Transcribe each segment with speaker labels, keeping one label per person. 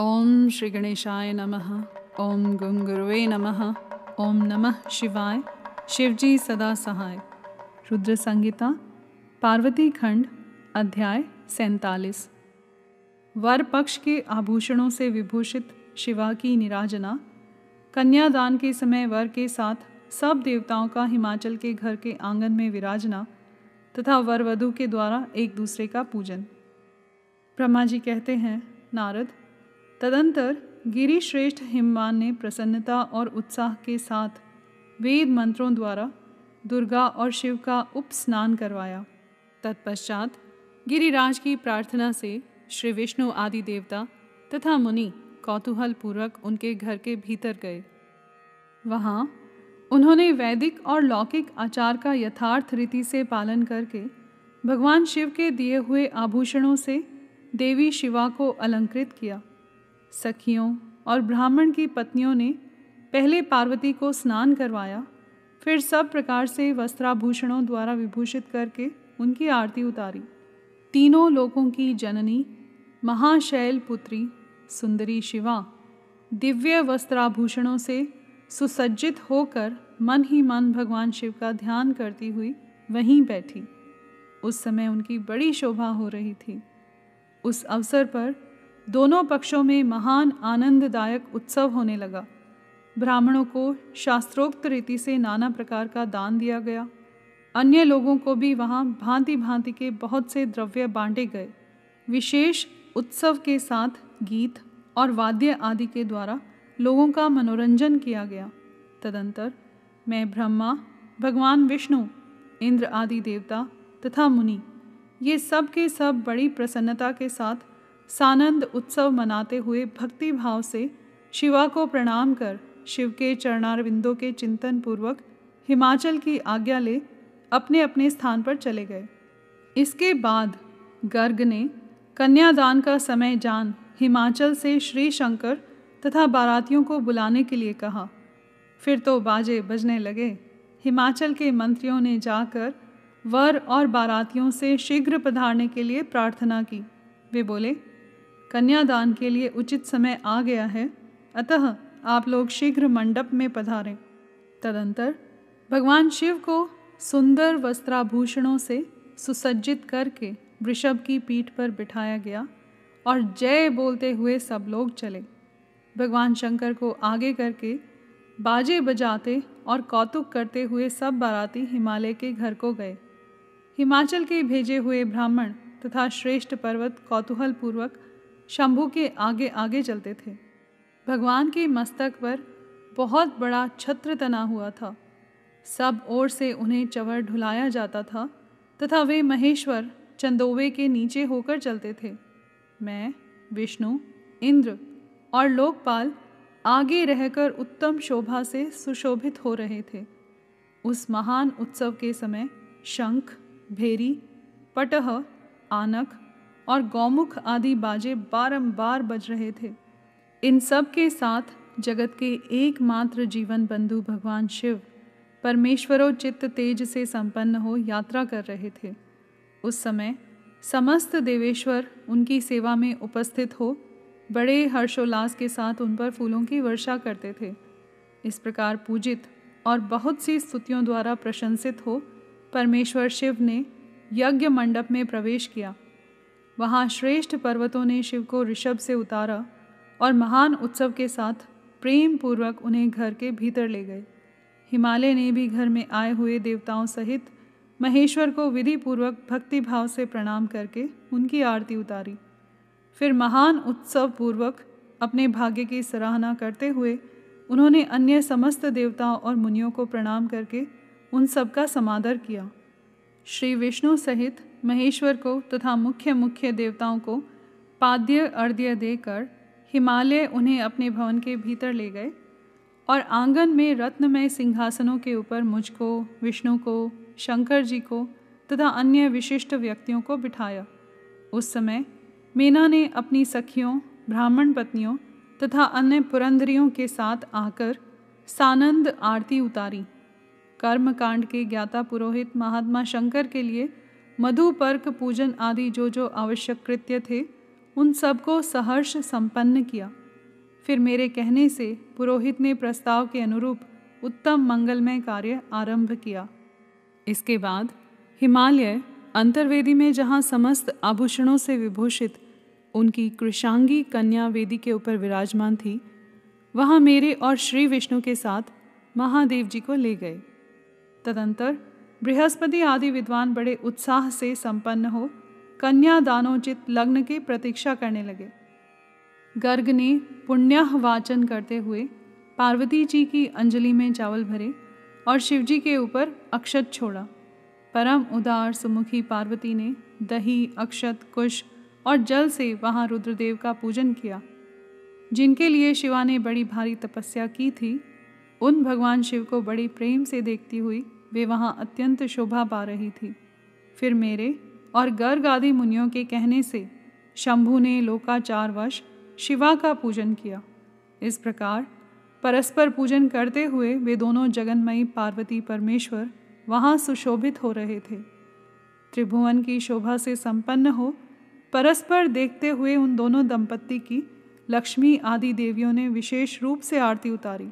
Speaker 1: ओम श्री गणेशाय नमः। ओम गुंगुरुवे नमः। ओम नमः शिवाय। शिवजी सदा सहाय। रुद्र संगीता पार्वती खंड, अध्याय सैतालीस। वर पक्ष के आभूषणों से विभूषित शिवा की निराजना, कन्यादान के समय वर के साथ सब देवताओं का हिमाचल के घर के आँगन में विराजना तथा वर वधु के द्वारा एक दूसरे का पूजन। ब्रह्मा जी कहते हैं, नारद तदंतर गिरिश्रेष्ठ हिमवान ने प्रसन्नता और उत्साह के साथ वेद मंत्रों द्वारा दुर्गा और शिव का उप स्नान करवाया। तत्पश्चात गिरिराज की प्रार्थना से श्री विष्णु आदि देवता तथा मुनि कौतूहल पूर्वक उनके घर के भीतर गए। वहाँ उन्होंने वैदिक और लौकिक आचार का यथार्थ रीति से पालन करके भगवान शिव के दिए हुए आभूषणों से देवी शिवा को अलंकृत किया। सखियों और ब्राह्मण की पत्नियों ने पहले पार्वती को स्नान करवाया, फिर सब प्रकार से वस्त्राभूषणों द्वारा विभूषित करके उनकी आरती उतारी। तीनों लोकों की जननी, महाशैल पुत्री, सुंदरी शिवा, दिव्य वस्त्राभूषणों से सुसज्जित होकर मन ही मन भगवान शिव का ध्यान करती हुई वहीं बैठी। उस समय उनकी बड़ी शोभा हो रही थी। उस अवसर पर दोनों पक्षों में महान आनंददायक उत्सव होने लगा। ब्राह्मणों को शास्त्रोक्त रीति से नाना प्रकार का दान दिया गया। अन्य लोगों को भी वहाँ भांति भांति के बहुत से द्रव्य बांटे गए। विशेष उत्सव के साथ गीत और वाद्य आदि के द्वारा लोगों का मनोरंजन किया गया। तदंतर मैं ब्रह्मा, भगवान विष्णु, इंद्र आदि देवता तथा मुनि, ये सब के सब बड़ी प्रसन्नता के साथ सानंद उत्सव मनाते हुए भक्ति भाव से शिवा को प्रणाम कर शिव के चरणारविंदों के चिंतन पूर्वक हिमाचल की आज्ञा ले अपने अपने स्थान पर चले गए। इसके बाद गर्ग ने कन्यादान का समय जान हिमाचल से श्री शंकर तथा बारातियों को बुलाने के लिए कहा। फिर तो बाजे बजने लगे। हिमाचल के मंत्रियों ने जाकर वर और बारातियों से शीघ्र पधारने के लिए प्रार्थना की। वे बोले कन्यादान के लिए उचित समय आ गया है, अतः आप लोग शीघ्र मंडप में पधारें। तदंतर भगवान शिव को सुंदर वस्त्राभूषणों से सुसज्जित करके वृषभ की पीठ पर बिठाया गया और जय बोलते हुए सब लोग चले। भगवान शंकर को आगे करके बाजे बजाते और कौतुक करते हुए सब बाराती हिमालय के घर को गए। हिमाचल के भेजे हुए ब्राह्मण तथा श्रेष्ठ पर्वत कौतूहल पूर्वक शंभु के आगे आगे चलते थे। भगवान के मस्तक पर बहुत बड़ा छत्र तना हुआ था। सब ओर से उन्हें चवर ढुलाया जाता था तथा वे महेश्वर चंदोवे के नीचे होकर चलते थे। मैं, विष्णु, इंद्र और लोकपाल आगे रहकर उत्तम शोभा से सुशोभित हो रहे थे। उस महान उत्सव के समय शंख, भेरी, पटह, आनक और गौमुख आदि बाजे बारंबार बज रहे थे। इन सब के साथ जगत के एकमात्र जीवन बंधु भगवान शिव परमेश्वरोचित तेज से संपन्न हो यात्रा कर रहे थे। उस समय समस्त देवेश्वर उनकी सेवा में उपस्थित हो, बड़े हर्षोल्लास के साथ उन पर फूलों की वर्षा करते थे। इस प्रकार पूजित और बहुत सी स्तुतियों द्वारा प्रशंसित हो, परमेश्वर शिव ने यज्ञ मंडप में प्रवेश किया। वहाँ श्रेष्ठ पर्वतों ने शिव को ऋषभ से उतारा और महान उत्सव के साथ प्रेम पूर्वक उन्हें घर के भीतर ले गए। हिमालय ने भी घर में आए हुए देवताओं सहित महेश्वर को विधि पूर्वक भक्ति भाव से प्रणाम करके उनकी आरती उतारी। फिर महान उत्सव पूर्वक अपने भाग्य की सराहना करते हुए उन्होंने अन्य समस्त देवताओं और मुनियों को प्रणाम करके उन सबका समादर किया। श्री विष्णु सहित महेश्वर को तथा मुख्य मुख्य देवताओं को पाद्य अर्ध्य देकर हिमालय उन्हें अपने भवन के भीतर ले गए और आँगन में रत्नमय सिंहासनों के ऊपर मुझको, विष्णु को, शंकर जी को तथा अन्य विशिष्ट व्यक्तियों को बिठाया। उस समय मीना ने अपनी सखियों, ब्राह्मण पत्नियों तथा अन्य पुरंदरियों के साथ आकर सानंद आरती उतारी। कर्मकांड के ज्ञाता पुरोहित महात्मा शंकर के लिए मधुपर्क पूजन आदि जो जो आवश्यक कृत्य थे, उन सबको सहर्ष संपन्न किया। फिर मेरे कहने से पुरोहित ने प्रस्ताव के अनुरूप उत्तम मंगलमय कार्य आरंभ किया। इसके बाद हिमालय, अंतर्वेदी में जहाँ समस्त आभूषणों से विभूषित उनकी कृषांगी कन्या वेदी के ऊपर विराजमान थी, वहाँ मेरे और श्री विष्णु के साथ महादेव जी को ले गए। तदंतर बृहस्पति आदि विद्वान बड़े उत्साह से संपन्न हो कन्या दानोचित लग्न की प्रतीक्षा करने लगे। गर्ग ने पुण्यह वाचन करते हुए पार्वती जी की अंजलि में चावल भरे और शिवजी के ऊपर अक्षत छोड़ा। परम उदार सुमुखी पार्वती ने दही, अक्षत, कुश और जल से वहाँ रुद्रदेव का पूजन किया। जिनके लिए शिवा ने बड़ी भारी तपस्या की थी, उन भगवान शिव को बड़ी प्रेम से देखती हुई वे वहाँ अत्यंत शोभा पा रही थी। फिर मेरे और गर्ग आदि मुनियों के कहने से शंभु ने लोकाचारवश शिवा का पूजन किया। इस प्रकार परस्पर पूजन करते हुए वे दोनों जगन्मयी पार्वती परमेश्वर वहाँ सुशोभित हो रहे थे। त्रिभुवन की शोभा से संपन्न हो परस्पर देखते हुए उन दोनों दंपत्ति की लक्ष्मी आदि देवियों ने विशेष रूप से आरती उतारी।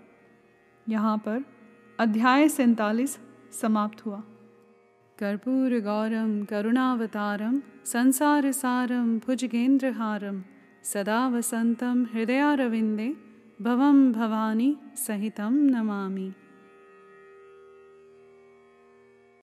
Speaker 1: यहाँ पर अध्याय सैतालीस समाप्त समाप्तुवा कर्पूरगौरं करुणावतारं संसारसारं भुजगेन्द्रहारं सदा वसन्तं हृदयारविन्दे भवं भवानी सहितं नमामि।